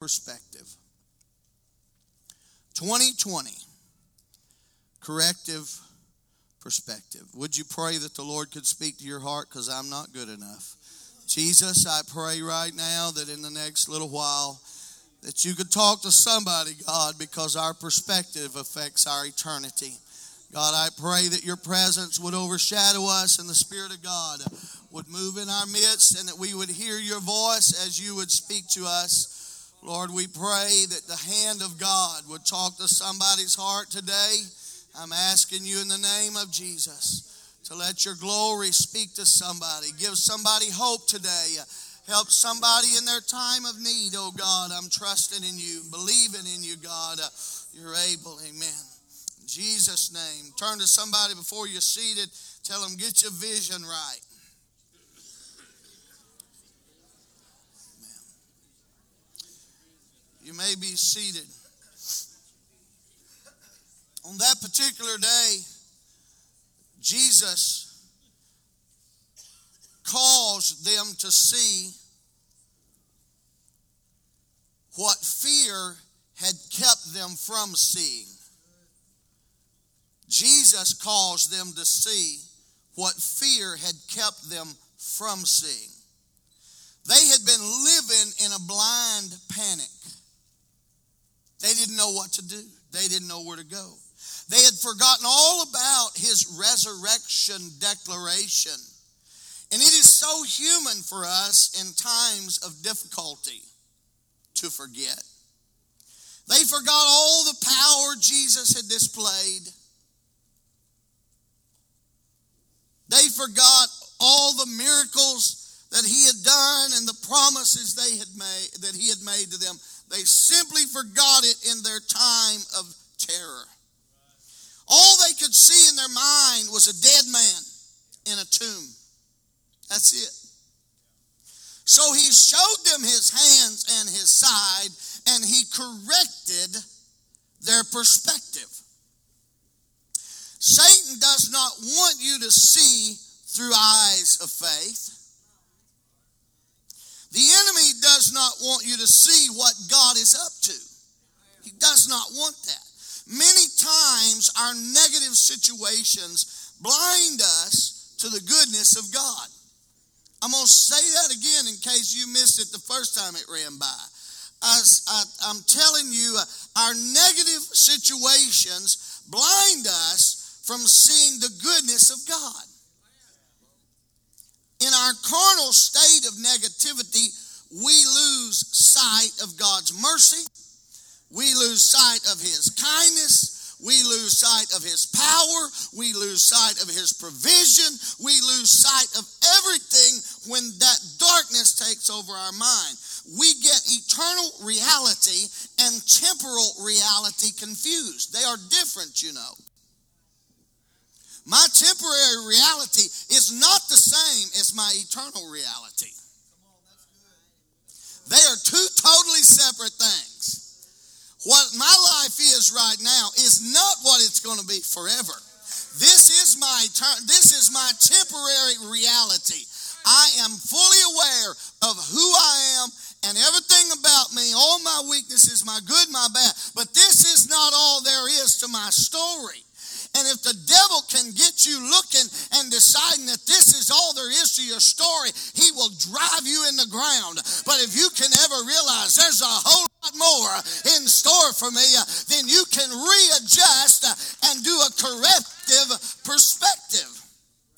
perspective. 2020, corrective perspective. Would you pray that the Lord could speak to your heart? Because I'm not good enough. Jesus, I pray right now that in the next little while, that you could talk to somebody, God, because our perspective affects our eternity. God, I pray that your presence would overshadow us and the Spirit of God would move in our midst and that we would hear your voice as you would speak to us. Lord, we pray that the hand of God would talk to somebody's heart today. I'm asking you in the name of Jesus to let your glory speak to somebody. Give somebody hope today. Help somebody in their time of need, oh God. I'm trusting in you, believing in you, God. You're able. Amen. In Jesus' name. Turn to somebody before you're seated. Tell them, get your vision right. You may be seated. On that particular day, Jesus caused them to see what fear had kept them from seeing. Jesus caused them to see what fear had kept them from seeing. They had been living in a blind panic. They didn't know what to do, they didn't know where to go. They had forgotten all about his resurrection declaration. And it is so human for us in times of difficulty to forget. They forgot all the power Jesus had displayed. They forgot all the miracles that he had done and the promises they had made that he had made to them. They simply forgot it in their time of terror. All they could see in their mind was a dead man in a tomb. That's it. So he showed them his hands and his side, and he corrected their perspective. Satan does not want you to see through eyes of faith. The enemy does not want you to see what God is up to. He does not want that. Many times our negative situations blind us to the goodness of God. I'm going to say that again in case you missed it the first time it ran by. I, am telling you, uh, our negative situations blind us from seeing the goodness of God. In our carnal state of negativity, we lose sight of God's mercy. We lose sight of His kindness. We lose sight of his power. We lose sight of his provision. We lose sight of everything when that darkness takes over our mind. We get eternal reality and temporal reality confused. They are different, you know. My temporary reality is not the same as my eternal reality. They are two totally separate things. What my life is right now is not what it's going to be forever. This is my turn. This is my temporary reality. I am fully aware of who I am and everything about me, all my weaknesses, my good, my bad. But this is not all there is to my story. And if the devil can get you looking and deciding that this is all there is to your story, he will drive you in the ground. But if you can ever realize there's a whole lot more in store for me, uh, then you can readjust uh, and do a corrective perspective.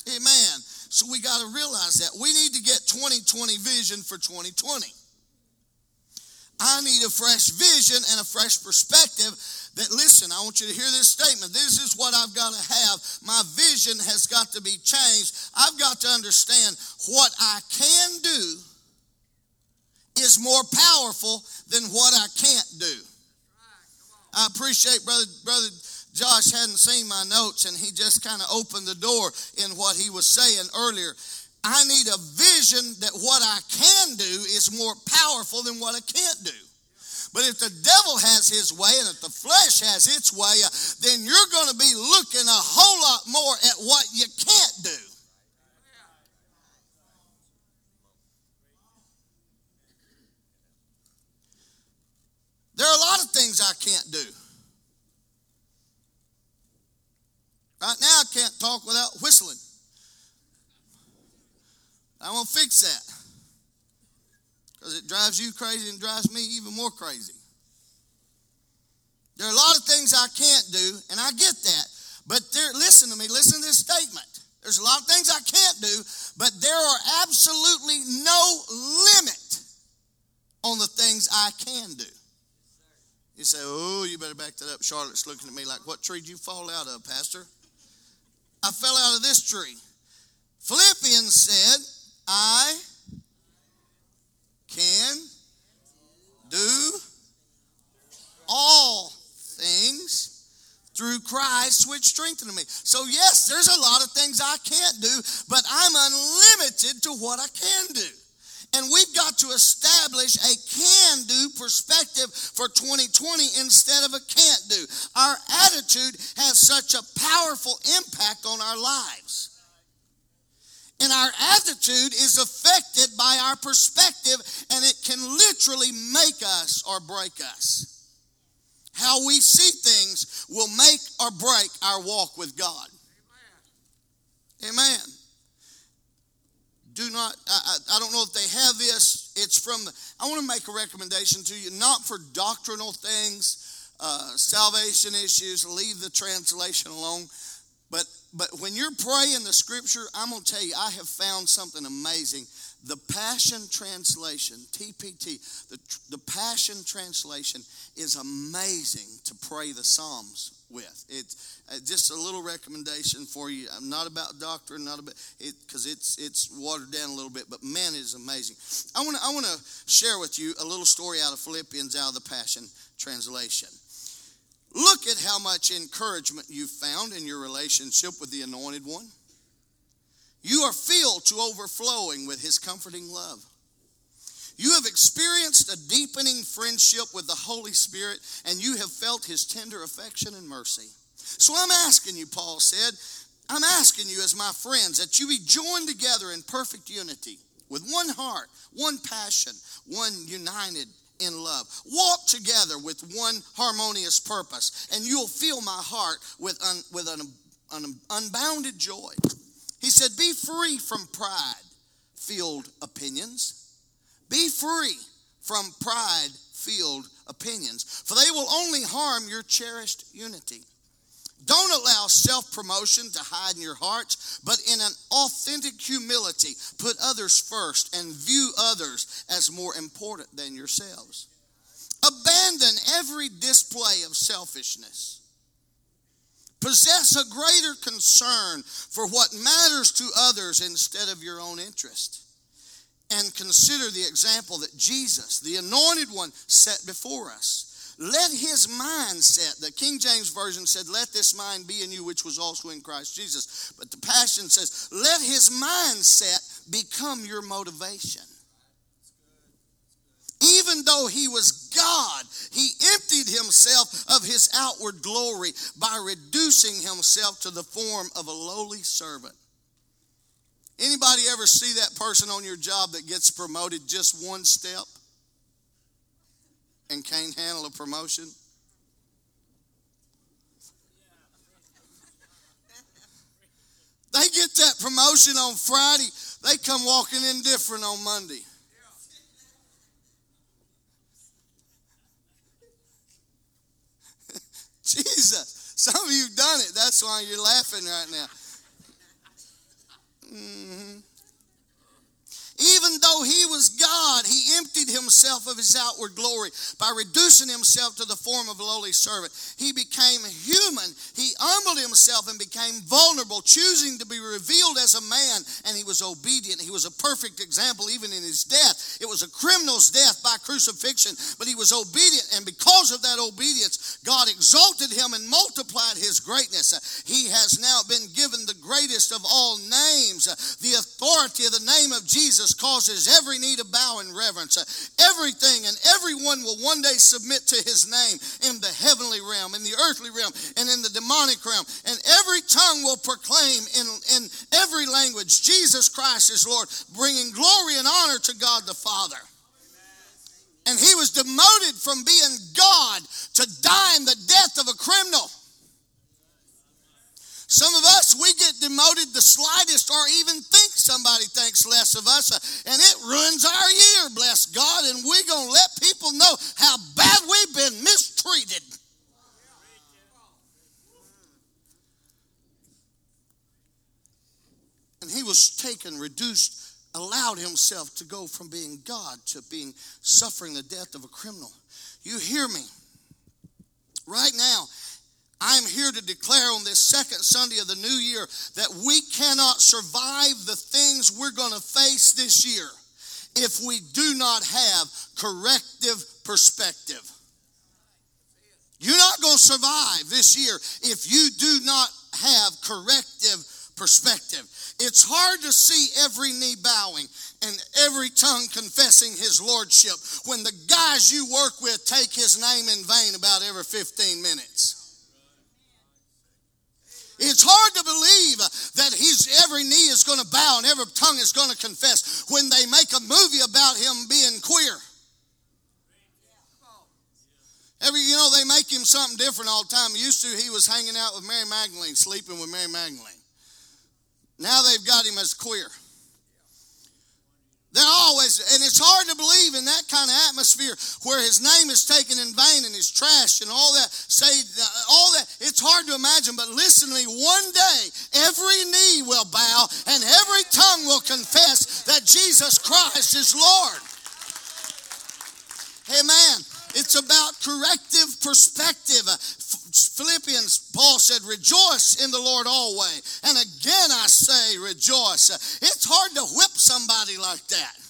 Amen. So we got to realize that. We need to get 2020 vision for 2020. I need a fresh vision and a fresh perspective that listen, I want you to hear this statement. This is what I've got to have. My vision has got to be changed. I've got to understand what I can do is more powerful than what I can't do. I appreciate brother brother Josh hadn't seen my notes and he just kind of opened the door in what he was saying earlier. I need a vision that what I can do is more powerful than what I can't do. But if the devil has his way and if the flesh has its way, then you're going to be looking a whole lot more at what you can't do. There are a lot of things I can't do. Right now, I can't talk without whistling. I won't fix that because it drives you crazy and drives me even more crazy. There are a lot of things I can't do, and I get that. But there, listen to me, listen to this statement. There's a lot of things I can't do, but there are absolutely no limit on the things I can do. You say, oh, you better back that up. Charlotte's looking at me like, what tree did you fall out of, Pastor? I fell out of this tree. Philippians said, I can do all things through Christ which strengthened me. So, yes, there's a lot of things I can't do, but I'm unlimited to what I can do. And we've got to establish a can do perspective for 2020 instead of a can't do. Our attitude has such a powerful impact on our lives. And our attitude is affected by our perspective, and it can literally make us or break us. How we see things will make or break our walk with God. Amen. Amen. Do not, I, I don't know if they have this. It's from the, I want to make a recommendation to you, not for doctrinal things, uh, salvation issues, leave the translation alone. But, when you're praying the scripture, I'm going to tell you, I have found something amazing the Passion Translation, TPT, the, the Passion Translation is amazing to pray the Psalms with. It's uh, just a little recommendation for you. I'm not about doctrine, not about it, because it's it's watered down a little bit, but man, it is amazing. I want to I want to share with you a little story out of Philippians, out of the Passion Translation. Look at how much encouragement you found in your relationship with the Anointed One. You are filled to overflowing with his comforting love. You have experienced a deepening friendship with the Holy Spirit, and you have felt his tender affection and mercy. So I'm asking you, Paul said, I'm asking you as my friends that you be joined together in perfect unity with one heart, one passion, one united in love. Walk together with one harmonious purpose, and you'll fill my heart with, un, with an, an unbounded joy. He said, Be free from pride filled opinions. Be free from pride filled opinions, for they will only harm your cherished unity. Don't allow self promotion to hide in your hearts, but in an authentic humility, put others first and view others as more important than yourselves. Abandon every display of selfishness Possess a greater concern for what matters to others instead of your own interest. And consider the example that Jesus, the anointed one, set before us. Let his mindset, the King James Version said, Let this mind be in you, which was also in Christ Jesus. But the Passion says, Let his mindset become your motivation. Even though he was God, he emptied himself of his outward glory by reducing himself to the form of a lowly servant. Anybody ever see that person on your job that gets promoted just one step and can't handle a promotion? They get that promotion on Friday, they come walking in different on Monday. Jesus. Some of you have done it. That's why you're laughing right now. Mm-hmm. Even though he was God, he emptied himself of his outward glory by reducing himself to the form of a lowly servant. He became human. He humbled himself and became vulnerable, choosing to be revealed as a man, and he was obedient. He was a perfect example even in his death. It was a criminal's death by crucifixion, but he was obedient, and because of that obedience, God exalted him and multiplied his greatness. He has now been given the greatest of all names, the authority of the name of Jesus causes every knee to bow in reverence. Everything and everyone will one day submit to his name in the heavenly realm, in the earthly realm, and in the demonic realm. And every tongue will proclaim in, in every language Jesus Christ is Lord, bringing glory and honor to God the Father. And he was demoted from being God to dying the death of a criminal. Some of us, we get demoted the slightest or even think somebody thinks less of us, uh, and it ruins our year, bless God, and we're going to let people know how bad we've been mistreated. And he was taken, reduced, allowed himself to go from being God to being suffering the death of a criminal. You hear me? Right now, I'm here to declare on this second Sunday of the new year that we cannot survive the things we're going to face this year if we do not have corrective perspective. You're not going to survive this year if you do not have corrective perspective. It's hard to see every knee bowing and every tongue confessing his lordship when the guys you work with take his name in vain about every 15 minutes. It's hard to believe that his every knee is going to bow and every tongue is going to confess when they make a movie about him being queer. Every, you know, they make him something different all the time. Used to, he was hanging out with Mary Magdalene, sleeping with Mary Magdalene. Now they've got him as queer. They're always, and it's hard to believe in that kind of atmosphere where his name is taken in vain and his trash and all that. Say uh, all that. It's hard to imagine, but listen to me. One day, every knee will bow and every tongue will confess that Jesus Christ is Lord. Amen. It's about corrective perspective. Philippians, Paul said, rejoice in the Lord always. And again I say, rejoice. It's hard to whip somebody like that.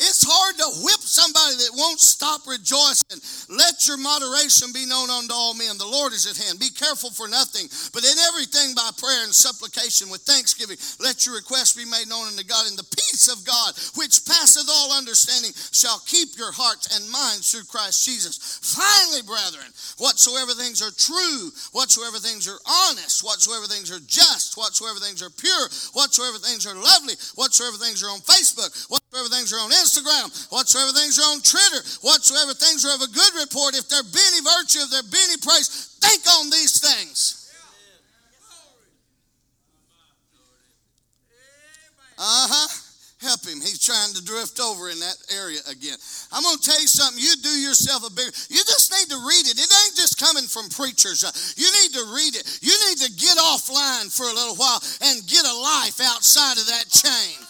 It's hard to whip somebody that won't stop rejoicing. Let your moderation be known unto all men. The Lord is at hand. Be careful for nothing, but in everything by prayer and supplication with thanksgiving, let your requests be made known unto God. And the peace of God, which passeth all understanding, shall keep your hearts and minds through Christ Jesus. Finally, brethren, whatsoever things are true, whatsoever things are honest, whatsoever things are just, whatsoever things are pure, whatsoever things are lovely, whatsoever things are on Facebook, whatsoever things are on Instagram, whatsoever things are on Twitter, whatsoever things are of a good report, if there be any virtue, if there be any praise, think on these things. Uh huh. Help him. He's trying to drift over in that area again. I'm going to tell you something. You do yourself a bigger. You just need to read it. It ain't just coming from preachers. Uh, you need to read it. You need to get offline for a little while and get a life outside of that chain.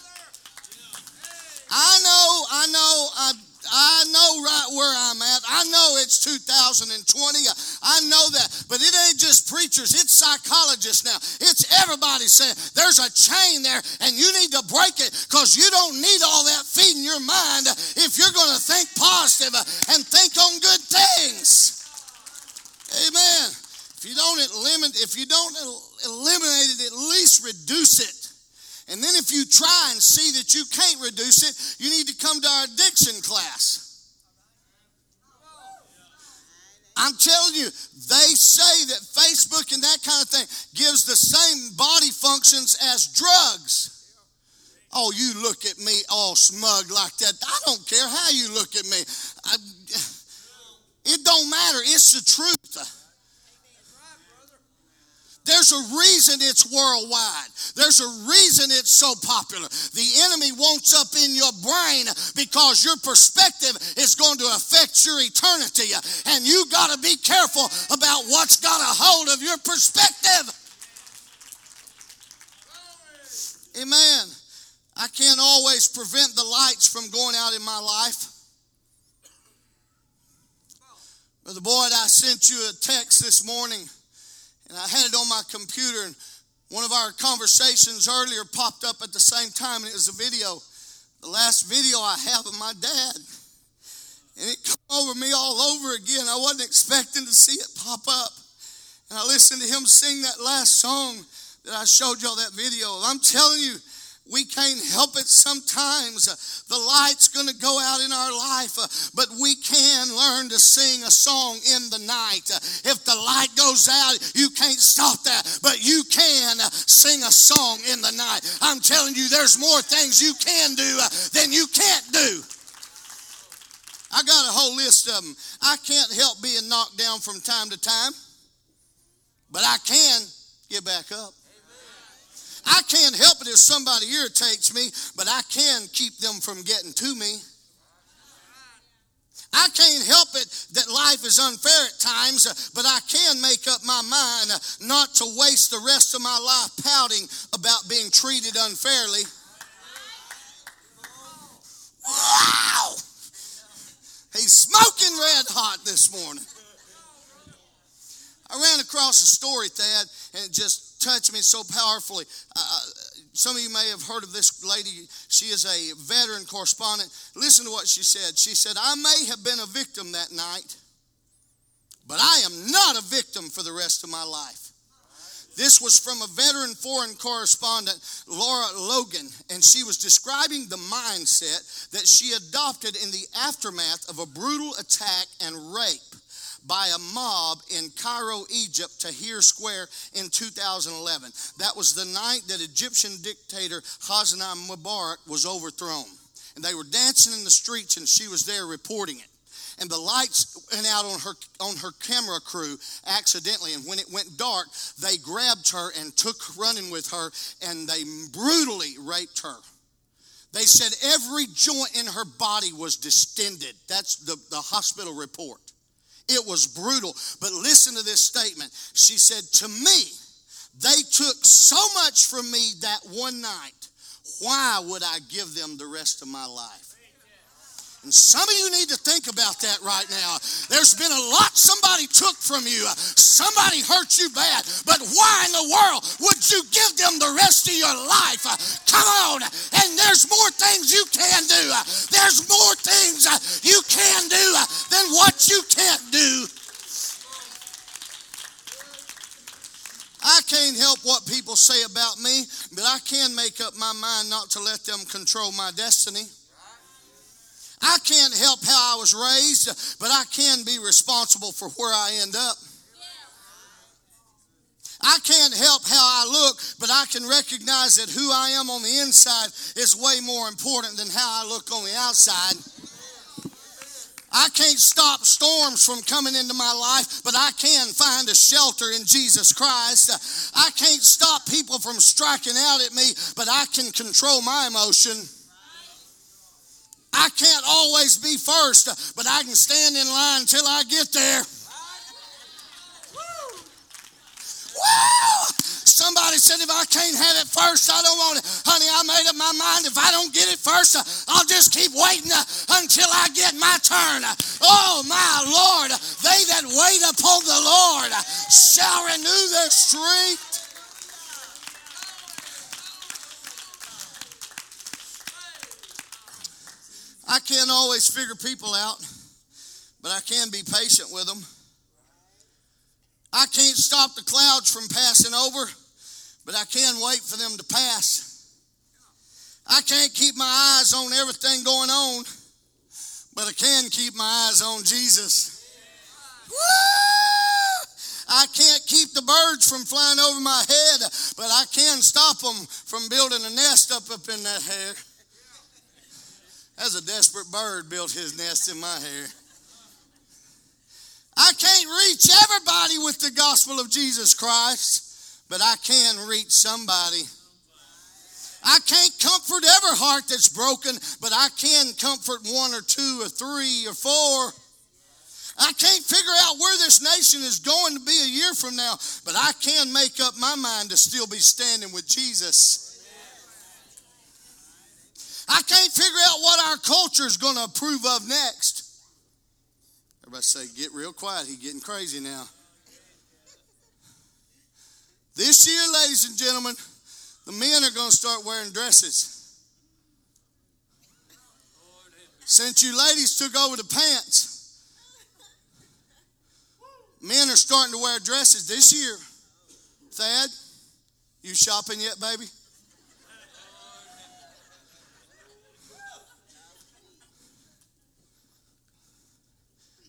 I know, I know, I, I know right where I'm at. I know it's 2020. I know that. But it ain't just preachers, it's psychologists now. It's everybody saying there's a chain there and you need to break it because you don't need all that feeding your mind if you're going to think positive and think on good things. Amen. If you don't eliminate, if you don't eliminate it, at least reduce it. And then if you try and see that you can't reduce it, you need to come to our addiction class. I'm telling you, they say that Facebook and that kind of thing gives the same body functions as drugs. Oh, you look at me all smug like that. I don't care how you look at me. I, it don't matter. It's the truth. There's a reason it's worldwide. There's a reason it's so popular. The enemy wants up in your brain because your perspective is going to affect your eternity. And you got to be careful about what's got a hold of your perspective. Amen. I can't always prevent the lights from going out in my life. Brother Boyd, I sent you a text this morning and I had it on my computer, and one of our conversations earlier popped up at the same time, and it was a video, the last video I have of my dad. And it came over me all over again. I wasn't expecting to see it pop up. And I listened to him sing that last song that I showed y'all that video. I'm telling you, We can't help it sometimes. Uh, the light's going to go out in our life, uh, but we can learn to sing a song in the night. Uh, if the light goes out, you can't stop that, but you can sing a song in the night. I'm telling you, there's more things you can do than you can't do. I got a whole list of them. I can't help being knocked down from time to time, but I can get back up. I can't help it if somebody irritates me, but I can keep them from getting to me. I can't help it that life is unfair at times, but I can make up my mind not to waste the rest of my life pouting about being treated unfairly. Wow! He's smoking red hot this morning. I ran across a story, Thad, and it just touched me so powerfully. Uh, some of you may have heard of this lady. She is a veteran correspondent. Listen to what she said. She said, I may have been a victim that night, but I am not a victim for the rest of my life. This was from a veteran foreign correspondent, Lara Logan, and she was describing the mindset that she adopted in the aftermath of a brutal attack and rape by a mob in Cairo, Egypt, Tahrir Square in 2011. That was the night that Egyptian dictator Hosni Mubarak was overthrown. And they were dancing in the streets, and she was there reporting it. And the lights went out on her on her camera crew accidentally. And when it went dark they grabbed her and took running with her and they brutally raped her. They said every joint in her body was distended. That's the, the hospital report it was brutal. But listen to this statement. She said, To me, they took so much from me that one night. Why would I give them the rest of my life? And some of you need to think about that right now. There's been a lot somebody took from you. Somebody hurt you bad. But why in the world would you give them the rest of your life? Come on. And there's more things you can do. There's more things you can do than what you can't do. I can't help what people say about me, but I can make up my mind not to let them control my destiny. I can't help how I was raised, but I can be responsible for where I end up. I can't help how I look, but I can recognize that who I am on the inside is way more important than how I look on the outside. I can't stop storms from coming into my life, but I can find a shelter in Jesus Christ. I can't stop people from striking out at me, but I can control my emotion. I can't always be first, but I can stand in line until I get there. Woo! Somebody said, if I can't have it first, I don't want it. Honey, I made up my mind. If I don't get it first, I'll just keep waiting uh, until I get my turn. Oh, my Lord. They that wait upon the Lord shall renew their strength. I can't always figure people out, but I can be patient with them. I can't stop the clouds from passing over, but I can wait for them to pass. I can't keep my eyes on everything going on, but I can keep my eyes on Jesus. Woo! I can't keep the birds from flying over my head, but I can stop them from building a nest up up in that hair. As a desperate bird built his nest in my hair. I can't reach everybody with the gospel of Jesus Christ, but I can reach somebody. I can't comfort every heart that's broken, but I can comfort one or two or three or four. I can't figure out where this nation is going to be a year from now, but I can make up my mind to still be standing with Jesus. I can't figure out what our culture is going to approve of next. Everybody say, get real quiet. He's getting crazy now. This year, ladies and gentlemen, the men are going to start wearing dresses. Since you ladies took over the pants, men are starting to wear dresses this year. Thad, you shopping yet, baby?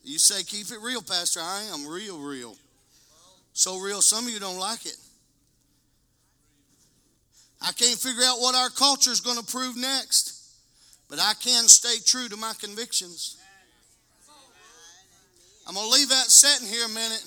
You say, keep it real, Pastor. I am real, real. So real, some of you don't like it. I can't figure out what our culture is going to prove next, but I can stay true to my convictions. I'm going to leave that setting here a minute.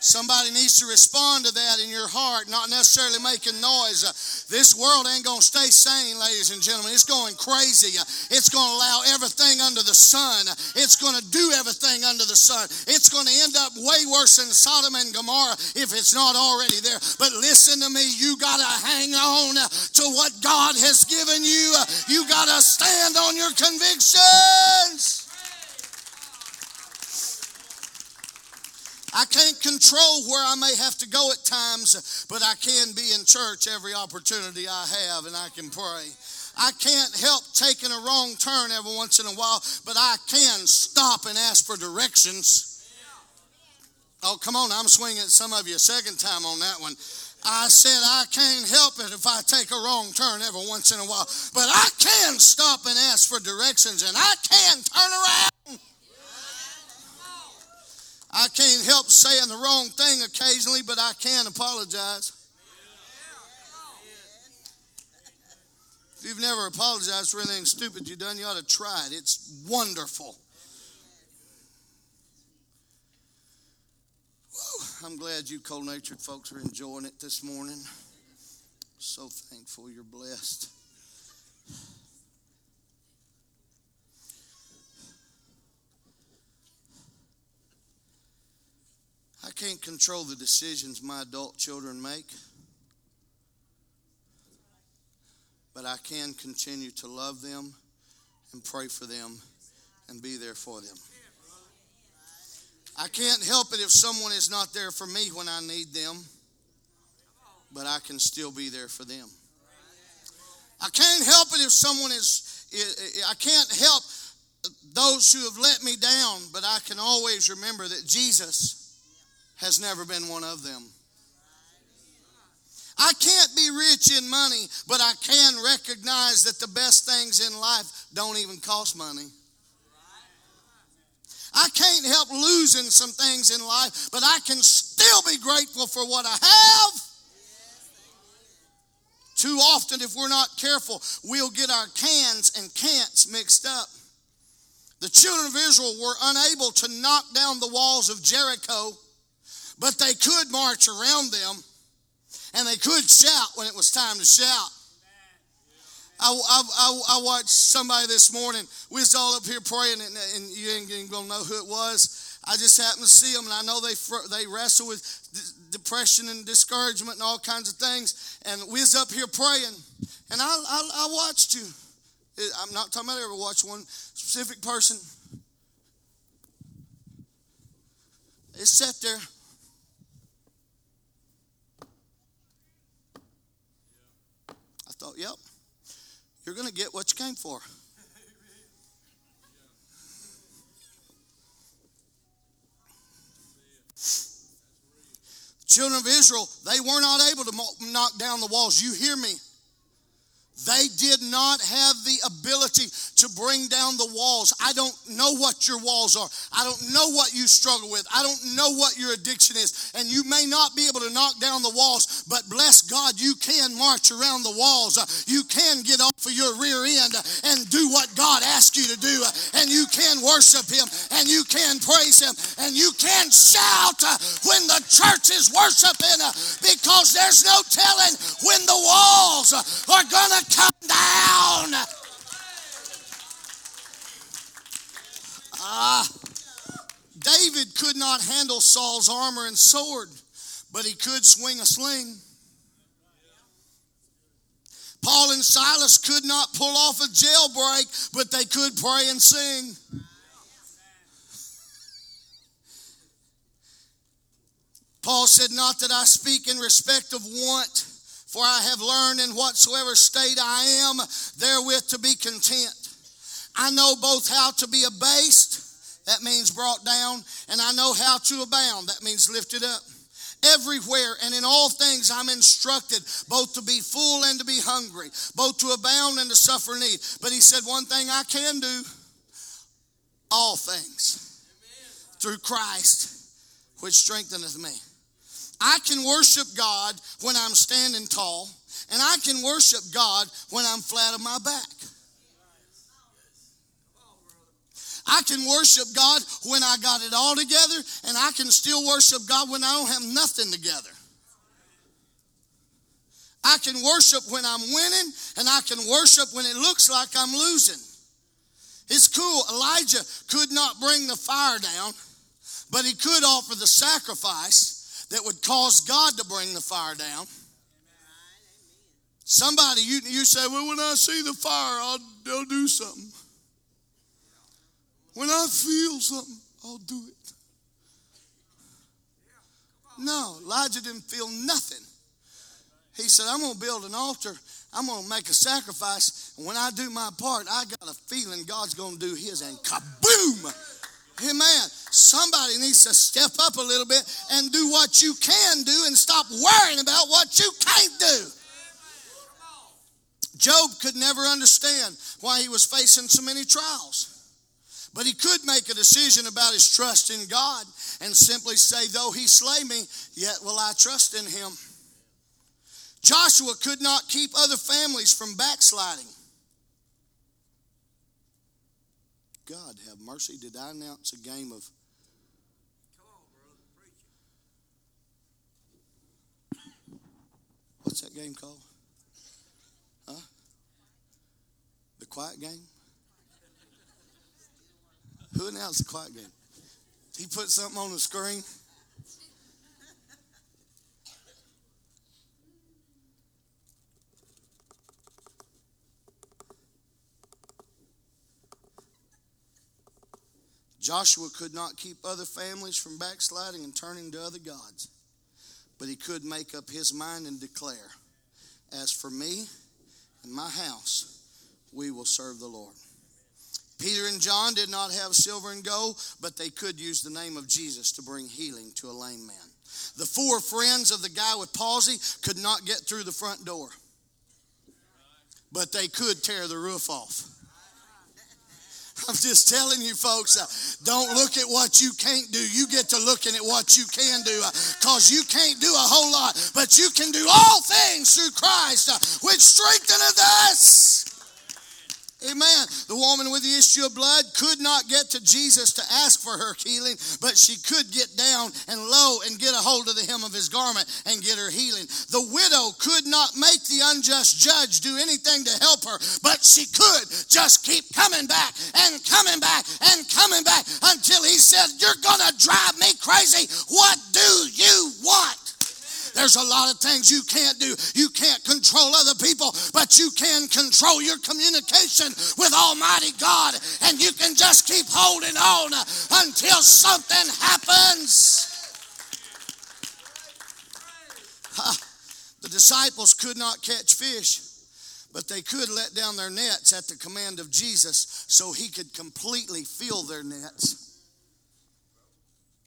Somebody needs to respond to that in your heart, not necessarily making noise. Uh, this world ain't going to stay sane, ladies and gentlemen. It's going crazy. Uh, it's going to allow everything under the sun. Uh, it's going to do everything under the sun. It's going to end up way worse than Sodom and Gomorrah if it's not already there. But listen to me, you got to hang on to what God has given you. You got to stand on your convictions. I can't control where I may have to go at times, but I can be in church every opportunity I have and I can pray. I can't help taking a wrong turn every once in a while, but I can stop and ask for directions. Oh, come on, I'm swinging at some of you a second time on that one. I said I can't help it if I take a wrong turn every once in a while, but I can stop and ask for directions and I can turn around. I can't help saying the wrong thing occasionally, but I can apologize. If you've never apologized for anything stupid you've done, you ought to try it. It's wonderful. I'm glad you cold natured folks are enjoying it this morning. So thankful you're blessed. I can't control the decisions my adult children make, but I can continue to love them and pray for them and be there for them. I can't help it if someone is not there for me when I need them, but I can still be there for them. I can't help it if someone is, I can't help those who have let me down, but I can always remember that Jesus has never been one of them. I can't be rich in money, but I can recognize that the best things in life don't even cost money. I can't help losing some things in life, but I can still be grateful for what I have. Too often, if we're not careful, we'll get our cans and can'ts mixed up. The children of Israel were unable to knock down the walls of Jericho but they could march around them and they could shout when it was time to shout. I, I, I, watched somebody this morning. We was all up here praying, and, and you ain't, ain't gonna know who it was. I just happened to see them, and I know they they wrestle with depression and discouragement and all kinds of things. And we was up here praying, and I, I, I watched you. I'm not talking about ever watched one specific person. It sat there thought, yep, you're going to get what you came for. children of Israel, they were not able to knock down the walls. You hear me? They did not have the ability to bring down the walls. I don't know what your walls are. I don't know what you struggle with. I don't know what your addiction is. And you may not be able to knock down the walls, but bless God, you can march around the walls. Uh, you can get off of your rear end uh, and do what God asked you to do. Uh, and you can worship Him and you can praise Him and you can shout when the church is worshiping because there's no telling when the walls are going to come down. Ah, David could not handle Saul's armor and sword, but he could swing a sling. Paul and Silas could not pull off a jailbreak, but they could pray and sing. Paul said, Not that I speak in respect of want for I have learned in whatsoever state I am, therewith to be content. I know both how to be abased, that means brought down, and I know how to abound, that means lifted up. Everywhere and in all things I'm instructed both to be full and to be hungry, both to abound and to suffer need. But he said, One thing I can do, all things through Christ, which strengtheneth me. I can worship God when I'm standing tall, and I can worship God when I'm flat on my back. I can worship God when I got it all together, and I can still worship God when I don't have nothing together. I can worship when I'm winning, and I can worship when it looks like I'm losing. It's cool. Elijah could not bring the fire down, but he could offer the sacrifice that would cause God to bring the fire down. Somebody, you, you say, well, when I see the fire, I'll, I'll do something. When I feel something, I'll do it. No, Elijah didn't feel nothing. He said, I'm going to build an altar. I'm going to make a sacrifice. And when I do my part, I got a feeling God's going to do his. And kaboom! Amen. Somebody needs to step up a little bit and do what you can do and stop worrying about what you can't do. Job could never understand why he was facing so many trials. But he could make a decision about his trust in God and simply say, Though he slay me, yet will I trust in him. Joshua could not keep other families from backsliding. God have mercy. Did I announce a game of. What's that game called? Huh? The quiet game? Who announced the quiet game? He put something on the screen. Joshua could not keep other families from backsliding and turning to other gods, but he could make up his mind and declare, As for me and my house, we will serve the Lord. Peter and John did not have silver and gold, but they could use the name of Jesus to bring healing to a lame man. The four friends of the guy with palsy could not get through the front door, but they could tear the roof off. I'm just telling you, folks, uh, don't look at what you can't do. You get to looking at what you can do because uh, you can't do a whole lot, but you can do all things through Christ, uh, which strengtheneth us. The woman with the issue of blood could not get to Jesus to ask for her healing, but she could get down and low and get a hold of the hem of his garment and get her healing. The widow could not make the unjust judge do anything to help her, but she could just keep coming back and coming back and coming back until he said, You're going to drive me crazy. What do you want? There's a lot of things you can't do. You can't control other people, but you can control your communication with Almighty God. And you can just keep holding on until something happens. The disciples could not catch fish, but they could let down their nets at the command of Jesus so he could completely fill their nets.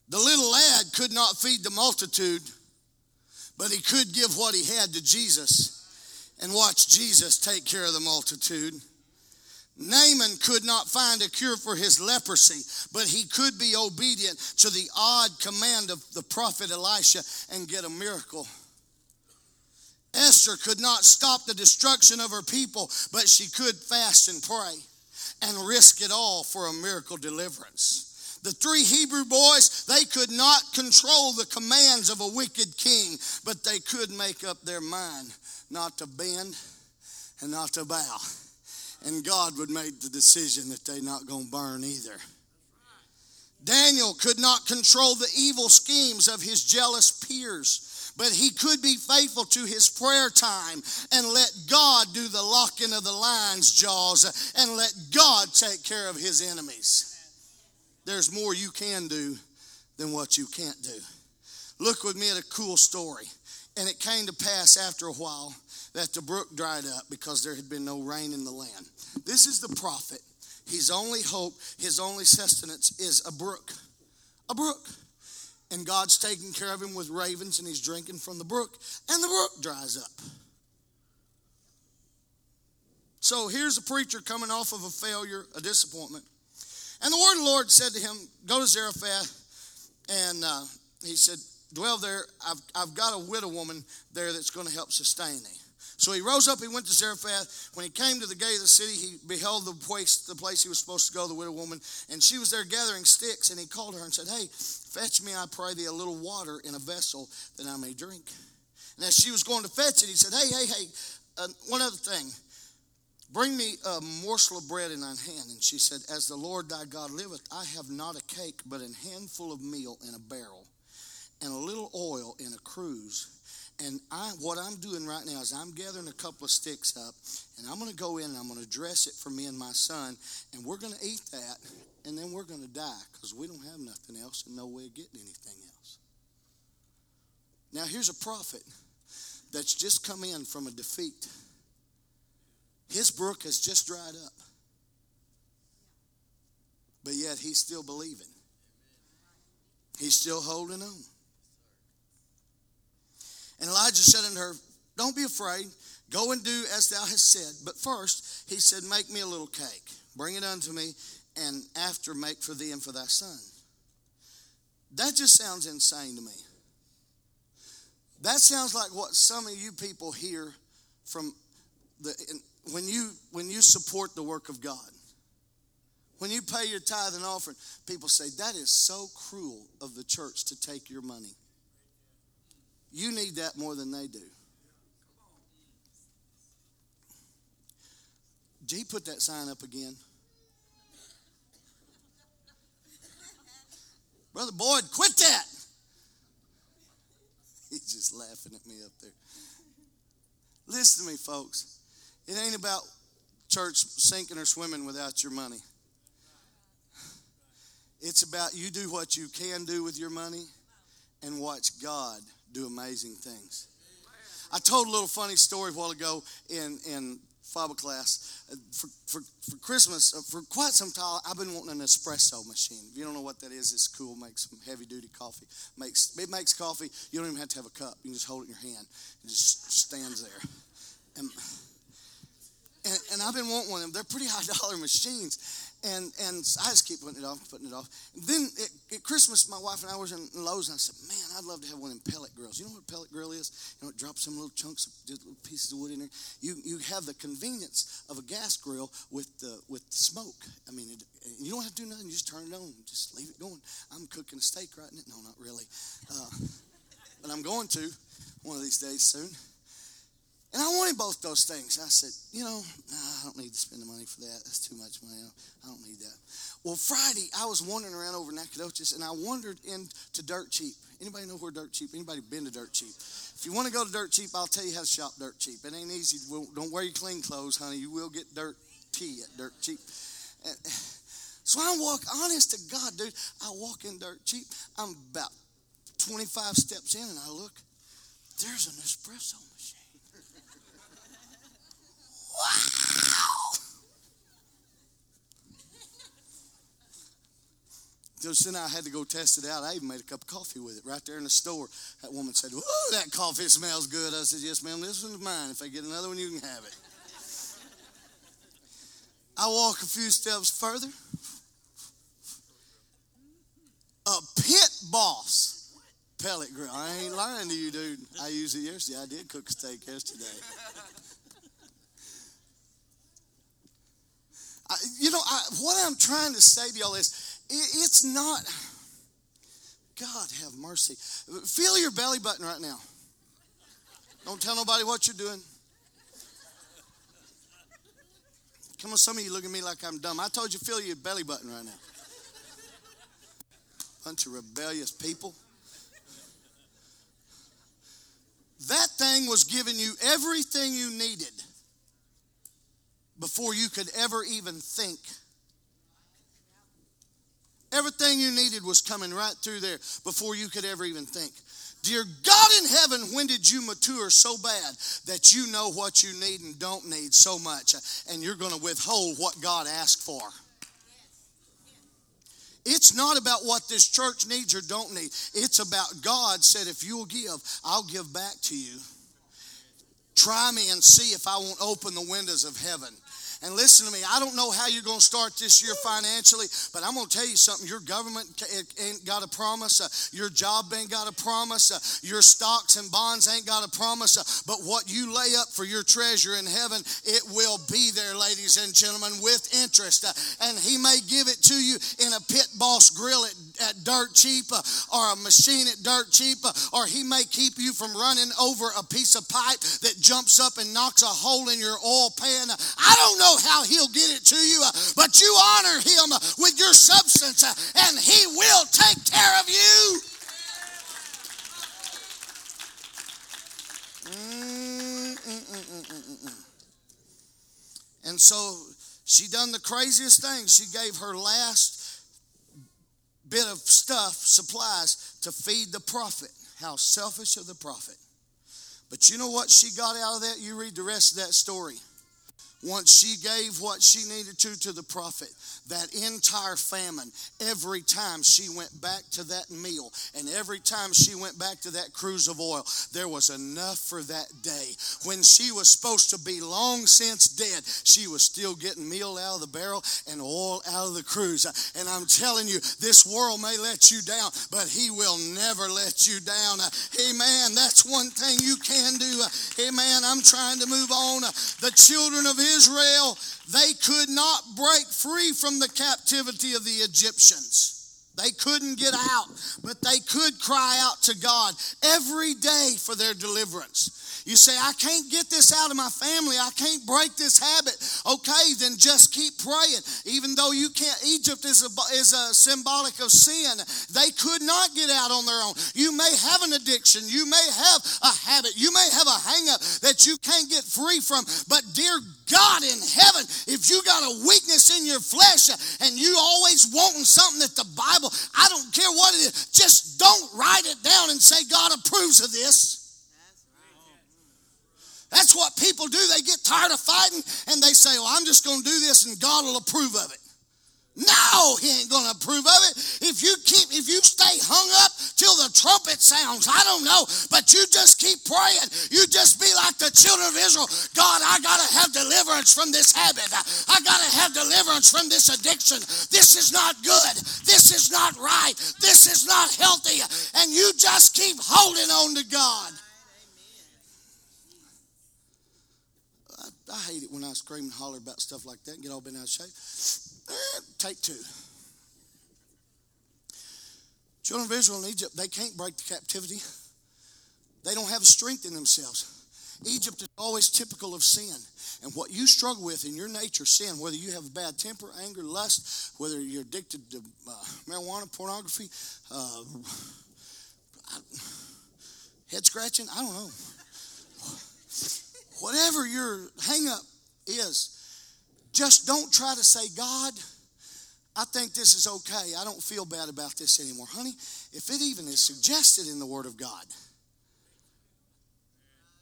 The little lad could not feed the multitude but he could give what he had to Jesus and watch Jesus take care of the multitude. Naaman could not find a cure for his leprosy, but he could be obedient to the odd command of the prophet Elisha and get a miracle. Esther could not stop the destruction of her people, but she could fast and pray and risk it all for a miracle deliverance. The three Hebrew boys, they could not control the commands of a wicked king, but they could make up their mind not to bend and not to bow. And God would make the decision that they're not going to burn either. Daniel could not control the evil schemes of his jealous peers, but he could be faithful to his prayer time and let God do the locking of the lion's jaws and let God take care of his enemies there's more you can do than what you can't do. Look with me at a cool story. And it came to pass after a while that the brook dried up because there had been no rain in the land. This is the prophet. His only hope, his only sustenance is a brook. A brook. And God's taking care of him with ravens and he's drinking from the brook, and the brook dries up. So here's a preacher coming off of a failure, a disappointment. And the word of the Lord said to him, Go to Zarephath, And uh, he said, Dwell there. I've, I've got a widow woman there that's going to help sustain thee. So he rose up, he went to Zarephath. When he came to the gate of the city, he beheld the place, the place he was supposed to go, the widow woman, and she was there gathering sticks. And he called her and said, Hey, fetch me, I pray thee, a little water in a vessel that I may drink. And as she was going to fetch it, he said, Hey, hey, hey, uh, one other thing. Bring me a morsel of bread in thine hand. And she said, As the Lord thy God liveth, I have not a cake, but an handful of meal in a barrel, and a little oil in a cruse. And I, what I'm doing right now is I'm gathering a couple of sticks up, and I'm going to go in and I'm going to dress it for me and my son, and we're going to eat that, and then we're going to die because we don't have nothing else and no way of getting anything else. Now, here's a prophet that's just come in from a defeat. His brook has just dried up. But yet he's still believing. He's still holding on. And Elijah said unto her, Don't be afraid. Go and do as thou hast said. But first, he said, Make me a little cake. Bring it unto me, and after make for thee and for thy son. That just sounds insane to me. That sounds like what some of you people hear from the when you when you support the work of God. When you pay your tithe and offering, people say that is so cruel of the church to take your money. You need that more than they do. G put that sign up again. Brother Boyd, quit that. He's just laughing at me up there. Listen to me, folks. It ain't about church sinking or swimming without your money. It's about you do what you can do with your money and watch God do amazing things. I told a little funny story a while ago in, in Bible class. For, for, for Christmas, uh, for quite some time, I've been wanting an espresso machine. If you don't know what that is, it's cool. Makes some heavy duty coffee. Makes It makes coffee. You don't even have to have a cup. You can just hold it in your hand. It just stands there. And, and, and I've been wanting one of them. They're pretty high dollar machines. And, and I just keep putting it off, putting it off. And then at, at, Christmas, my wife and I was in Lowe's, and I said, "Man, I'd love to have one in pellet grills. You know what a pellet grill is? You know, it drops some little chunks, of, little pieces of wood in there. You you have the convenience of a gas grill with the with smoke. I mean, it, you don't have to do nothing. You just turn it on, just leave it going. I'm cooking a steak right now. No, not really, uh, but I'm going to one of these days soon. And I wanted both those things. I said, you know, nah, I don't need to spend the money for that. That's too much money. I don't need that. Well, Friday, I was wandering around over Nacogdoches, and I wandered into Dirt Cheap. Anybody know where Dirt Cheap? Anybody been to Dirt Cheap? If you want to go to Dirt Cheap, I'll tell you how to shop Dirt Cheap. It ain't easy. Don't wear your clean clothes, honey. You will get dirt tea at Dirt Cheap. So I walk, honest to God, dude, I walk in Dirt Cheap. I'm about 25 steps in, and I look, there's an espresso Wow. So then I had to go test it out. I even made a cup of coffee with it right there in the store. That woman said, "Oh, that coffee smells good." I said, "Yes, ma'am. This one's mine. If I get another one, you can have it." I walk a few steps further. A pit boss pellet grill. I ain't lying to you, dude. I used it yesterday. I did cook steak yesterday. you know, I, what I'm trying to say to y'all is it's not, God have mercy. Feel your belly button right now. Don't tell nobody what you're doing. Come on, some of you look at me like I'm dumb. I told you, feel your belly button right now. Bunch of rebellious people. That thing was giving you everything you needed before you could ever even think. Everything you needed was coming right through there before you could ever even think. Dear God in heaven, when did you mature so bad that you know what you need and don't need so much and you're going to withhold what God asked for? It's not about what this church needs or don't need. It's about God said, if you'll give, I'll give back to you. Try me and see if I won't open the windows of heaven And listen to me, I don't know how you're going to start this year financially, but I'm going to tell you something. Your government ain't got a promise. Uh, your job ain't got a promise. Uh, your stocks and bonds ain't got a promise. Uh, but what you lay up for your treasure in heaven, it will be there, ladies and gentlemen, with interest. Uh, and He may give it to you in a pit boss grill at, at dirt cheap or a machine at dirt cheap, or He may keep you from running over a piece of pipe that jumps up and knocks a hole in your oil pan. I don't know how He'll get it to you, but you honor Him with your substance, and He will take care of you. And so she done the craziest thing. She gave her last bit of stuff, supplies, to feed the prophet. How selfish of the prophet. But you know what she got out of that? You read the rest of that story once she gave what she needed to to the prophet, that entire famine, every time she went back to that meal and every time she went back to that cruse of oil, there was enough for that day. When she was supposed to be long since dead, she was still getting meal out of the barrel and oil out of the cruse. And I'm telling you, this world may let you down, but He will never let you down. Amen. That's one thing you can do. Amen. I'm trying to move on. The children of Israel Israel, they could not break free from the captivity of the Egyptians. They couldn't get out, but they could cry out to God every day for their deliverance. You say, I can't get this out of my family. I can't break this habit. Okay, then just keep praying. Even though you can't, Egypt is a, is a symbolic of sin. They could not get out on their own. You may have an addiction. You may have a habit. You may have a hang up that you can't get free from. But dear God in heaven, if you got a weakness in your flesh and you always wanting something that the Bible, I don't care what it is, just don't write it down and say God approves of this. That's what people do. They get tired of fighting and they say, Well, I'm just going to do this and God will approve of it. No, he ain't going to approve of it. If you keep, if you stay hung up till the trumpet sounds, I don't know, but you just keep praying. You just be like the children of Israel. God, I got to have deliverance from this habit. I got to have deliverance from this addiction. This is not good. This is not right. This is not healthy. And you just keep holding on to God. I hate it when I scream and holler about stuff like that and get all bent out of shape. Take two. Children of Israel in Egypt, they can't break the captivity. They don't have strength in themselves. Egypt is always typical of sin. And what you struggle with in your nature, sin, whether you have a bad temper, anger, lust, whether you're addicted to uh, marijuana, pornography, uh, head scratching, I don't know whatever your hangup is, just don't try to say, God, I think this is okay. I don't feel bad about this anymore. Honey, if it even is suggested in the Word of God,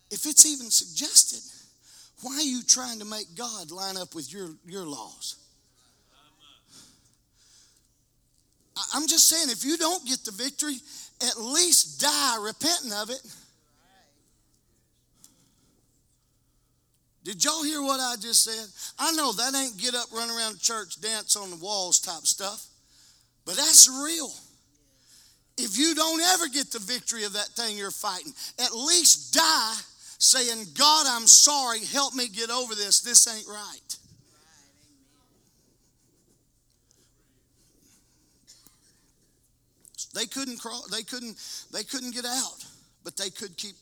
if it's even suggested, why are you trying to make God line up with your, your laws? I'm just saying, if you don't get the victory, at least die repenting of it. Did y'all hear what I just said? I know that ain't get up, run around church, dance on the walls type stuff, but that's real. If you don't ever get the victory of that thing you're fighting, at least die saying, God, I'm sorry, help me get over this. This ain't right. They couldn't crawl, they couldn't, they couldn't get out, but they could keep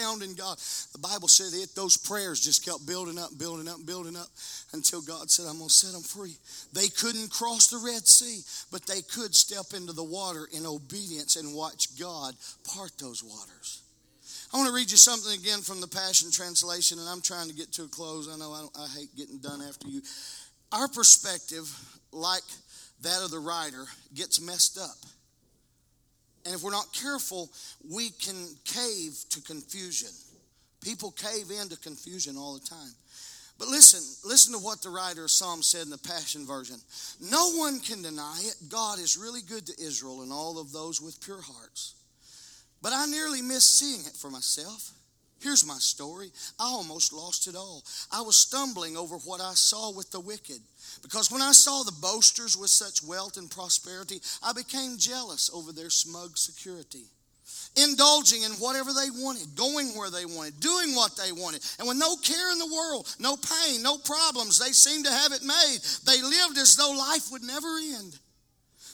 pounding God. The Bible said that those prayers just kept building up, building up, building up until God said, I'm going to set them free. They couldn't cross the Red Sea, but they could step into the water in obedience and watch God part those waters. I want to read you something again from the Passion Translation, and I'm trying to get to a close. I know I, I hate getting done after you. Our perspective, like that of the writer, gets messed up. And if we're not careful, we can cave to confusion. People cave into confusion all the time. But listen, listen to what the writer of Psalm said in the Passion Version. No one can deny it. God is really good to Israel and all of those with pure hearts. But I nearly missed seeing it for myself. Here's my story. I almost lost it all. I was stumbling over what I saw with the wicked. Because when I saw the boasters with such wealth and prosperity, I became jealous over their smug security. Indulging in whatever they wanted, going where they wanted, doing what they wanted. And with no care in the world, no pain, no problems, they seemed to have it made. They lived as though life would never end.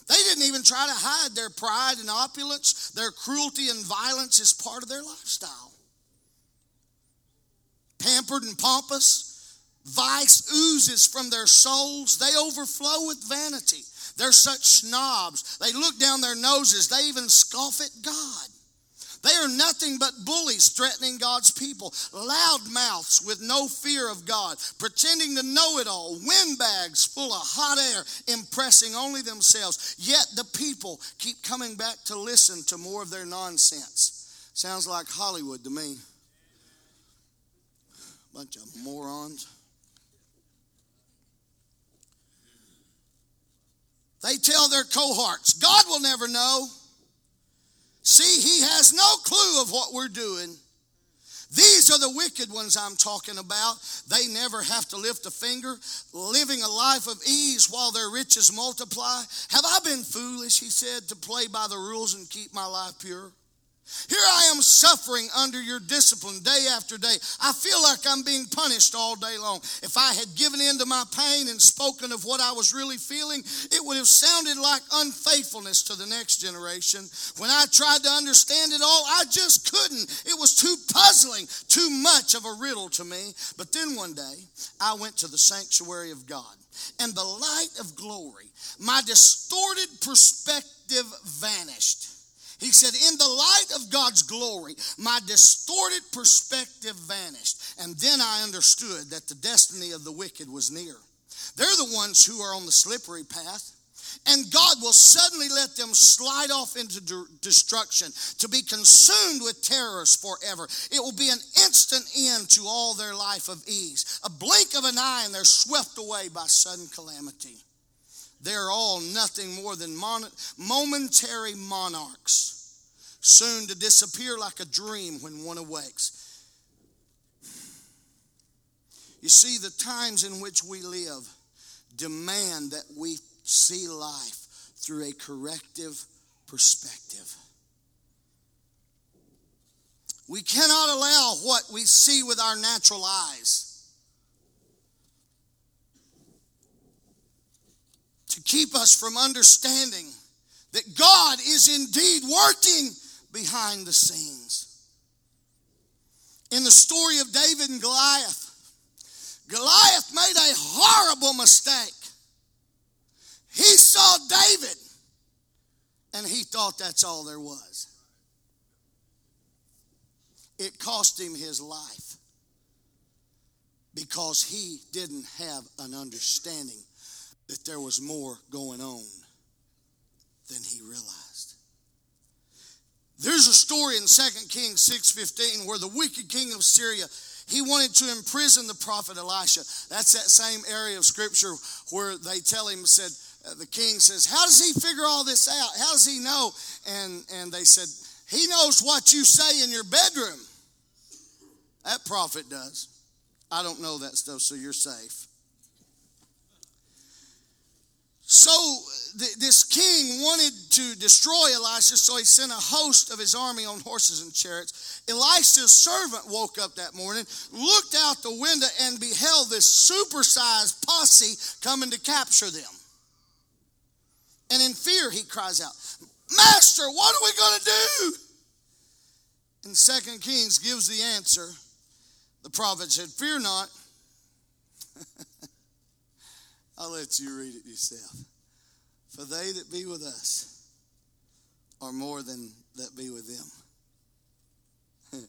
They didn't even try to hide their pride and opulence. Their cruelty and violence is part of their lifestyle pampered and pompous. Vice oozes from their souls. They overflow with vanity. They're such snobs. They look down their noses. They even scoff at God. They are nothing but bullies threatening God's people, loud mouths with no fear of God, pretending to know it all, windbags full of hot air, impressing only themselves. Yet the people keep coming back to listen to more of their nonsense. Sounds like Hollywood to me. Bunch of morons. They tell their cohorts, God will never know. See, he has no clue of what we're doing. These are the wicked ones I'm talking about. They never have to lift a finger, living a life of ease while their riches multiply. Have I been foolish, he said, to play by the rules and keep my life pure? Here I am suffering under your discipline day after day. I feel like I'm being punished all day long. If I had given in to my pain and spoken of what I was really feeling, it would have sounded like unfaithfulness to the next generation. When I tried to understand it all, I just couldn't. It was too puzzling, too much of a riddle to me. But then one day, I went to the sanctuary of God, and the light of glory, my distorted perspective vanished. He said, In the light of God's glory, my distorted perspective vanished. And then I understood that the destiny of the wicked was near. They're the ones who are on the slippery path. And God will suddenly let them slide off into de- destruction to be consumed with terrors forever. It will be an instant end to all their life of ease. A blink of an eye, and they're swept away by sudden calamity. They're all nothing more than mon- momentary monarchs, soon to disappear like a dream when one awakes. You see, the times in which we live demand that we see life through a corrective perspective. We cannot allow what we see with our natural eyes to keep us from understanding that God is indeed working behind the scenes. In the story of David and Goliath, Goliath made a horrible mistake. He saw David and he thought that's all there was. It cost him his life because he didn't have an understanding that there was more going on than he realized. There's a story in 2 Kings 6:15 where the wicked king of Syria he wanted to imprison the prophet Elisha. That's that same area of scripture where they tell him said uh, the king says, "How does he figure all this out? How does he know?" And and they said, "He knows what you say in your bedroom." That prophet does. I don't know that stuff, so you're safe. So this king wanted to destroy Elisha, so he sent a host of his army on horses and chariots. Elisha's servant woke up that morning, looked out the window, and beheld this supersized posse coming to capture them. And in fear, he cries out, Master, what are we going to do? And Second Kings gives the answer. The prophet said, Fear not. I'll let you read it yourself. For they that be with us are more than that be with them.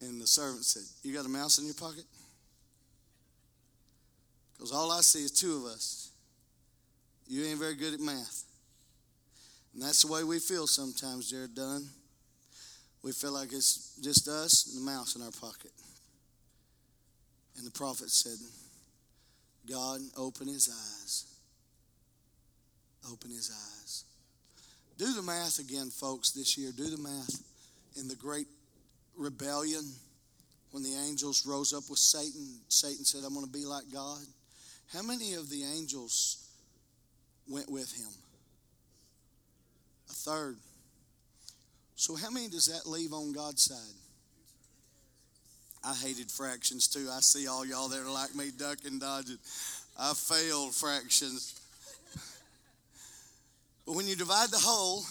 and the servant said, You got a mouse in your pocket? Because all I see is two of us. You ain't very good at math. And that's the way we feel sometimes, Jared Dunn. We feel like it's just us and the mouse in our pocket. And the prophet said, God, open his eyes. Open his eyes. Do the math again, folks, this year. Do the math in the great rebellion when the angels rose up with Satan, Satan said, I'm going to be like God. How many of the angels went with him? A third. So, how many does that leave on God's side? I hated fractions too. I see all y'all that are like me ducking, dodging. I failed fractions. But when you divide the whole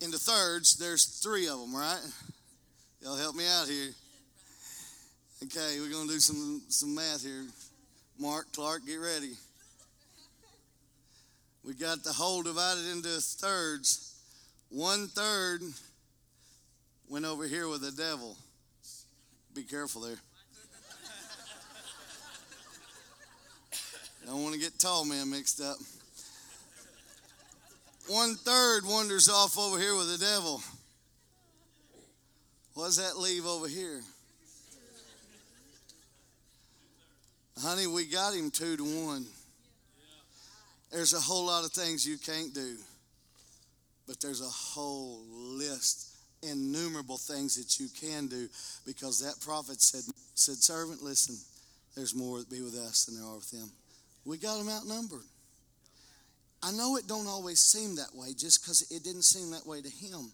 into thirds, there's three of them, right? Y'all help me out here. Okay, we're going to do some, some math here. Mark, Clark, get ready. We got the whole divided into thirds. One third went over here with the devil. Be careful there. Don't want to get tall man mixed up. One third wanders off over here with the devil. What does that leave over here? Honey, we got him two to one. There's a whole lot of things you can't do, but there's a whole list, innumerable things that you can do because that prophet said, said Servant, listen, there's more that be with us than there are with them. We got them outnumbered. I know it don't always seem that way just because it didn't seem that way to him.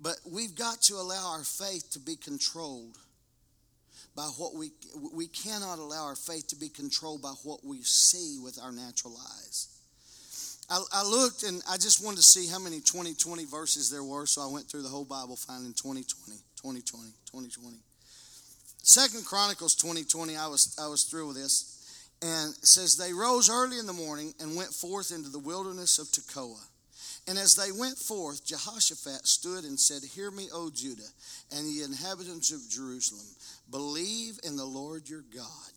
But we've got to allow our faith to be controlled by what we we cannot allow our faith to be controlled by what we see with our natural eyes. I, I, looked and I just wanted to see how many 2020 verses there were, so I went through the whole Bible finding 2020, 2020, 2020. Second Chronicles 2020, I was I was through with this. And says they rose early in the morning and went forth into the wilderness of Tekoa. And as they went forth, Jehoshaphat stood and said, Hear me, O Judah, and the inhabitants of Jerusalem. Believe in the Lord your God,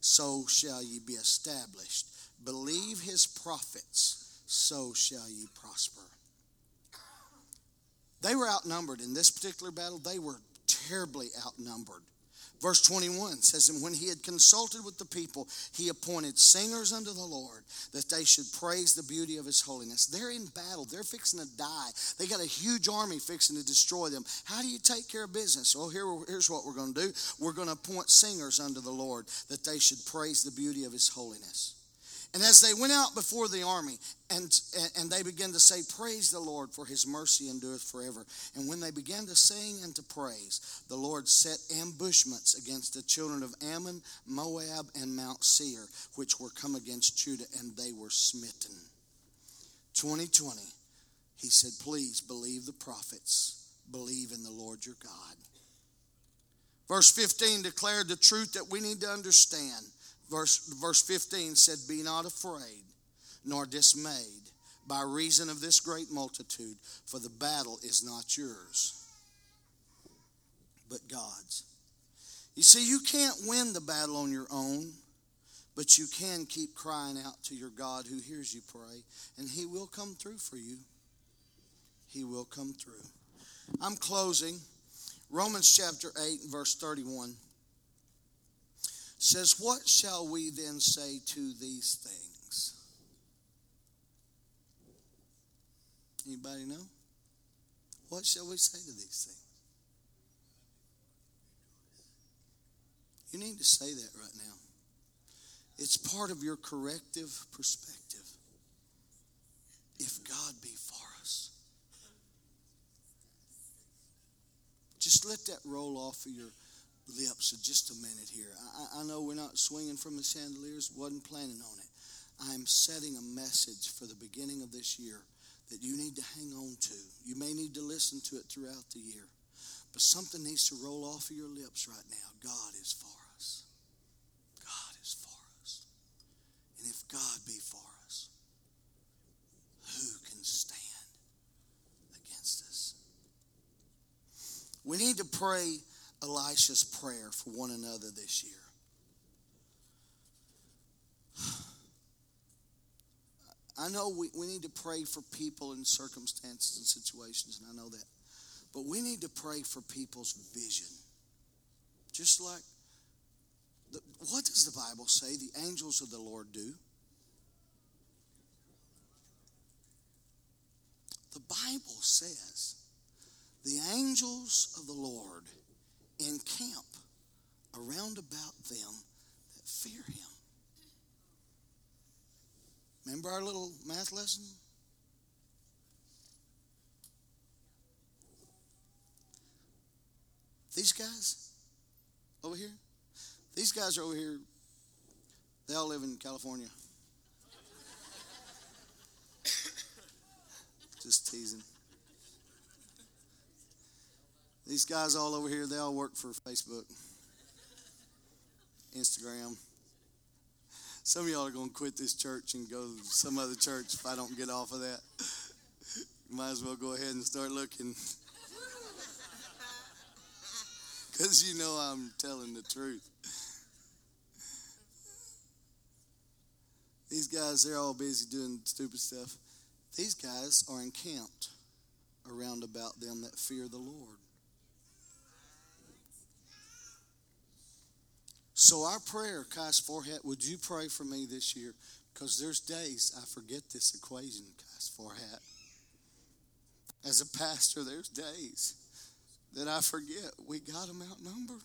so shall ye be established. Believe his prophets, so shall ye prosper. They were outnumbered in this particular battle, they were terribly outnumbered. Verse 21 says, And when he had consulted with the people, he appointed singers unto the Lord that they should praise the beauty of his holiness. They're in battle. They're fixing to die. They got a huge army fixing to destroy them. How do you take care of business? Well, here, here's what we're going to do we're going to appoint singers unto the Lord that they should praise the beauty of his holiness. And as they went out before the army, and, and they began to say, Praise the Lord, for his mercy endureth forever. And when they began to sing and to praise, the Lord set ambushments against the children of Ammon, Moab, and Mount Seir, which were come against Judah, and they were smitten. 2020, he said, Please believe the prophets, believe in the Lord your God. Verse 15 declared the truth that we need to understand verse, verse 15 said, Be not afraid nor dismayed by reason of this great multitude, for the battle is not yours, but God's. You see, you can't win the battle on your own, but you can keep crying out to your God who hears you pray, and He will come through for you. He will come through. I'm closing. Romans chapter 8, verse 31 says, What shall we then say to these things? Anybody know? What shall we say to these things? You need to say that right now. It's part of your corrective perspective. If God be for us, just let that roll off of your lips just a minute here. I, I know we're not swinging from the chandeliers, wasn't planning on it. I'm setting a message for the beginning of this year that you need to hang on to. You may need to listen to it throughout the year, but something needs to roll off of your lips right now. God is for us. God is for us. And if God be for us, who can stand against us? We need to pray Elisha's prayer for one another this year. I know we, we need to pray for people in circumstances and situations, and I know that. But we need to pray for people's vision. Just like, the, what does the Bible say the angels of the Lord do? The Bible says the angels of the Lord encamp around about them that fear him. Remember our little math lesson? These guys over here, these guys are over here, they all live in California. Just teasing. These guys all over here, they all work for Facebook, Instagram. Some of y'all are going to quit this church and go to some other church if I don't get off of that. Might as well go ahead and start looking. Because you know I'm telling the truth. These guys, they're all busy doing stupid stuff. These guys are encamped around about them that fear the Lord. So, our prayer, Kai's forehead, would you pray for me this year? Because there's days I forget this equation, Kai's forehead. As a pastor, there's days that I forget we got them outnumbered.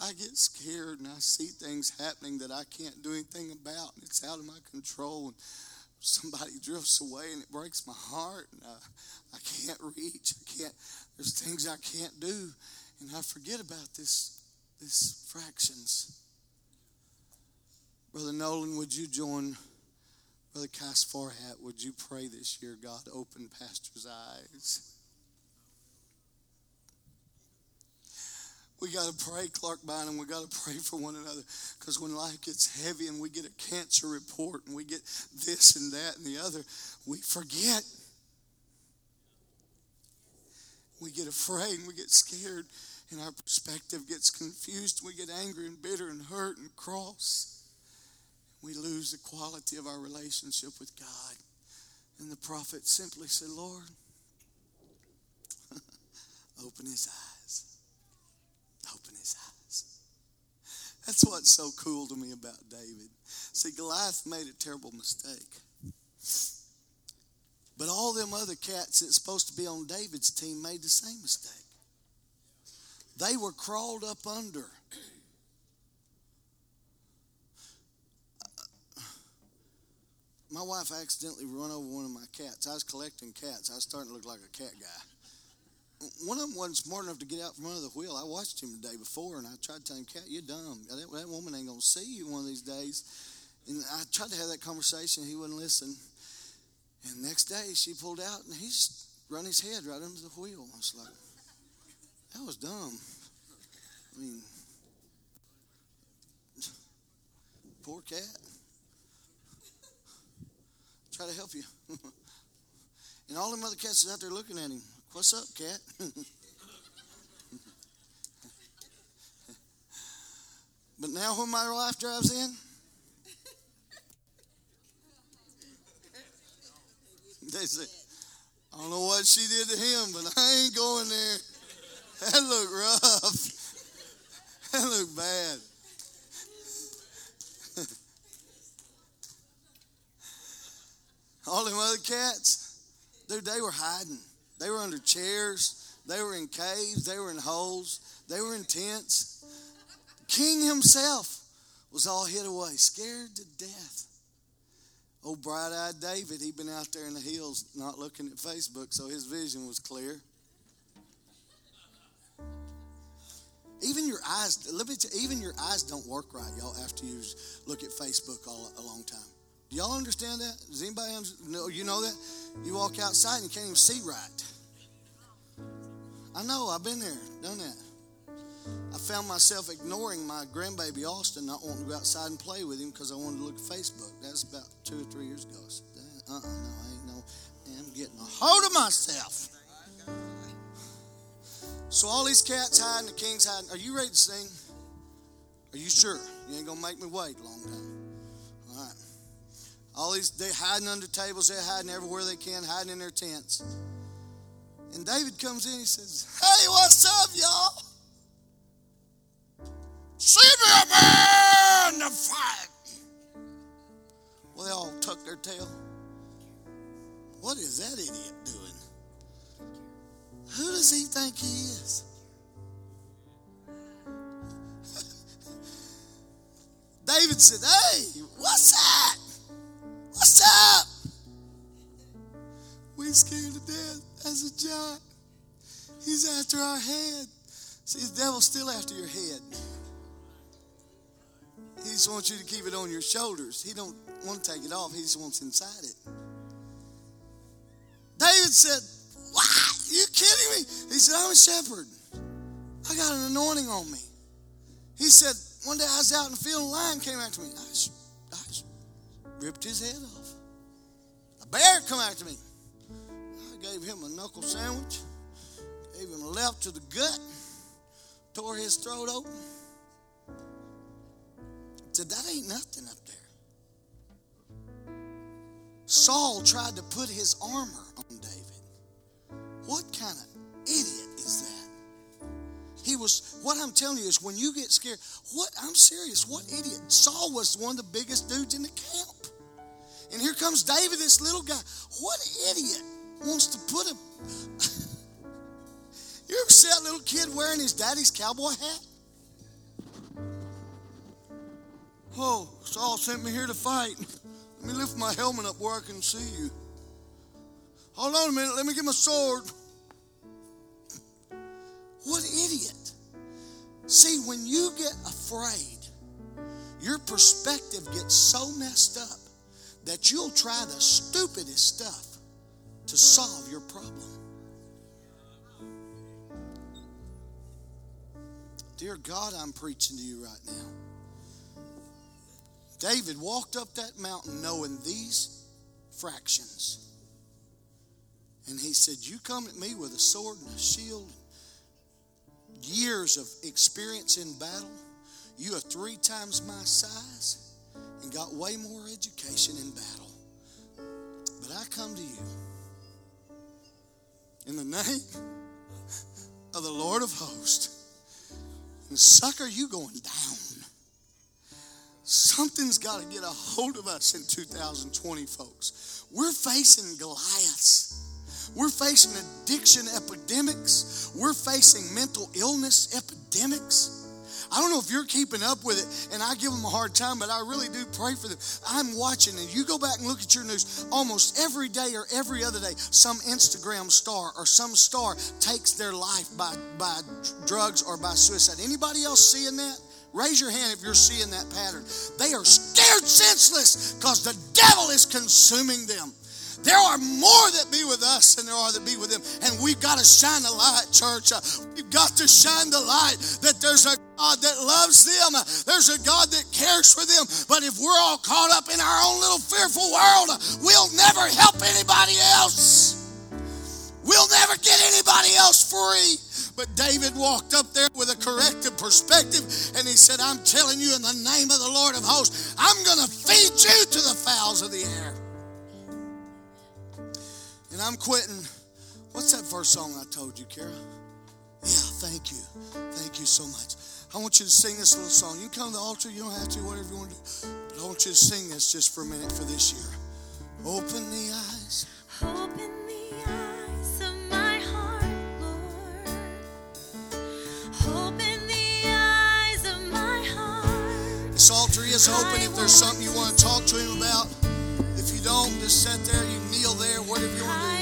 I get scared and I see things happening that I can't do anything about, and it's out of my control. And somebody drifts away, and it breaks my heart, and I, I can't reach. I can't. There's things I can't do, and I forget about this these fractions. Brother Nolan, would you join Brother Cass Farhat? Would you pray this year, God, open Pastor's eyes? We got to pray, Clark Bynum. We got to pray for one another because when life gets heavy and we get a cancer report and we get this and that and the other, we forget. We get afraid and we get scared and our perspective gets confused. We get angry and bitter and hurt and cross. We lose the quality of our relationship with God. And the prophet simply said, Lord, open his eyes. Open his eyes. That's what's so cool to me about David. See, Goliath made a terrible mistake. But all them other cats that's supposed to be on David's team made the same mistake. They were crawled up under. My wife accidentally run over one of my cats. I was collecting cats. I was starting to look like a cat guy. One of them wasn't smart enough to get out from under the wheel. I watched him the day before, and I tried to tell him, "Cat, you're dumb. That, that woman ain't gonna see you one of these days." And I tried to have that conversation. He wouldn't listen. And next day, she pulled out, and he's run his head right under the wheel. I was like, that was dumb. I mean, poor cat. Try to help you. and all them other cats is out there looking at him. What's up, cat? but now when my wife drives in, they say, I don't know what she did to him, but I ain't going there. That looked rough. That looked bad. All them other cats, dude, they were hiding. They were under chairs. They were in caves. They were in holes. They were in tents. King himself was all hid away, scared to death. Old bright eyed David, he'd been out there in the hills not looking at Facebook, so his vision was clear. Even your eyes, let me tell even your eyes don't work right, y'all, after you look at Facebook all, a long time. Do y'all understand that? Does anybody know? You know that? You walk outside and you can't even see right. I know, I've been there, done that. I found myself ignoring my grandbaby Austin, not wanting to go outside and play with him because I wanted to look at Facebook. That's about two or three years ago. Uh uh no, I ain't no, I'm getting a hold of myself. So all these cats hiding, the king's hiding. Are you ready to sing? Are you sure? You ain't gonna make me wait a long time. All right. All these they hiding under tables, they're hiding everywhere they can, hiding in their tents. And David comes in, he says, Hey, what's up, y'all? See me a man to fight. Well, they all tuck their tail. What is that idiot doing? Who does he think he is? David said, Hey, what's that? What's up? We scared to death as a giant. He's after our head. See, the devil's still after your head. He just wants you to keep it on your shoulders. He don't want to take it off. He just wants inside it. David said, you kidding me? He said, I'm a shepherd. I got an anointing on me. He said, one day I was out in the field a lion came after me. I just, I just ripped his head off. A bear come after me. I gave him a knuckle sandwich, gave him a left to the gut, tore his throat open. Said, that ain't nothing up there. Saul tried to put his armor on David. What kind of idiot is that? He was, what I'm telling you is when you get scared, what, I'm serious, what idiot? Saul was one of the biggest dudes in the camp. And here comes David, this little guy. What idiot wants to put a. you ever see that little kid wearing his daddy's cowboy hat? Oh, Saul sent me here to fight. Let me lift my helmet up where I can see you. Hold on a minute, let me get my sword. What idiot. See, when you get afraid, your perspective gets so messed up that you'll try the stupidest stuff to solve your problem. Dear God, I'm preaching to you right now. David walked up that mountain knowing these fractions. And he said, You come at me with a sword and a shield, years of experience in battle. You are three times my size and got way more education in battle. But I come to you in the name of the Lord of hosts. And sucker, you going down. Something's got to get a hold of us in 2020, folks. We're facing Goliaths. We're facing addiction epidemics. We're facing mental illness epidemics. I don't know if you're keeping up with it, and I give them a hard time, but I really do pray for them. I'm watching, and you go back and look at your news almost every day or every other day, some Instagram star or some star takes their life by, by drugs or by suicide. Anybody else seeing that? Raise your hand if you're seeing that pattern. They are scared senseless because the devil is consuming them. There are more that be with us than there are that be with them. And we've got to shine the light, church. Uh, we've got to shine the light that there's a God that loves them. Uh, there's a God that cares for them. But if we're all caught up in our own little fearful world, uh, we'll never help anybody else. We'll never get anybody else free. But David walked up there with a corrective perspective and he said, I'm telling you in the name of the Lord of hosts, I'm going to feed you to the fowls of the air. And I'm quitting. What's that first song I told you, Kara? Yeah, thank you. Thank you so much. I want you to sing this little song. You can come to the altar, you don't have to, whatever you want to do. But I want you to sing this just for a minute for this year. Open the eyes. Open the eyes of my heart, Lord. Open the eyes of my heart. This altar is open if there's something you want to talk to him about. Don't, just sit there, you kneel there, whatever you want to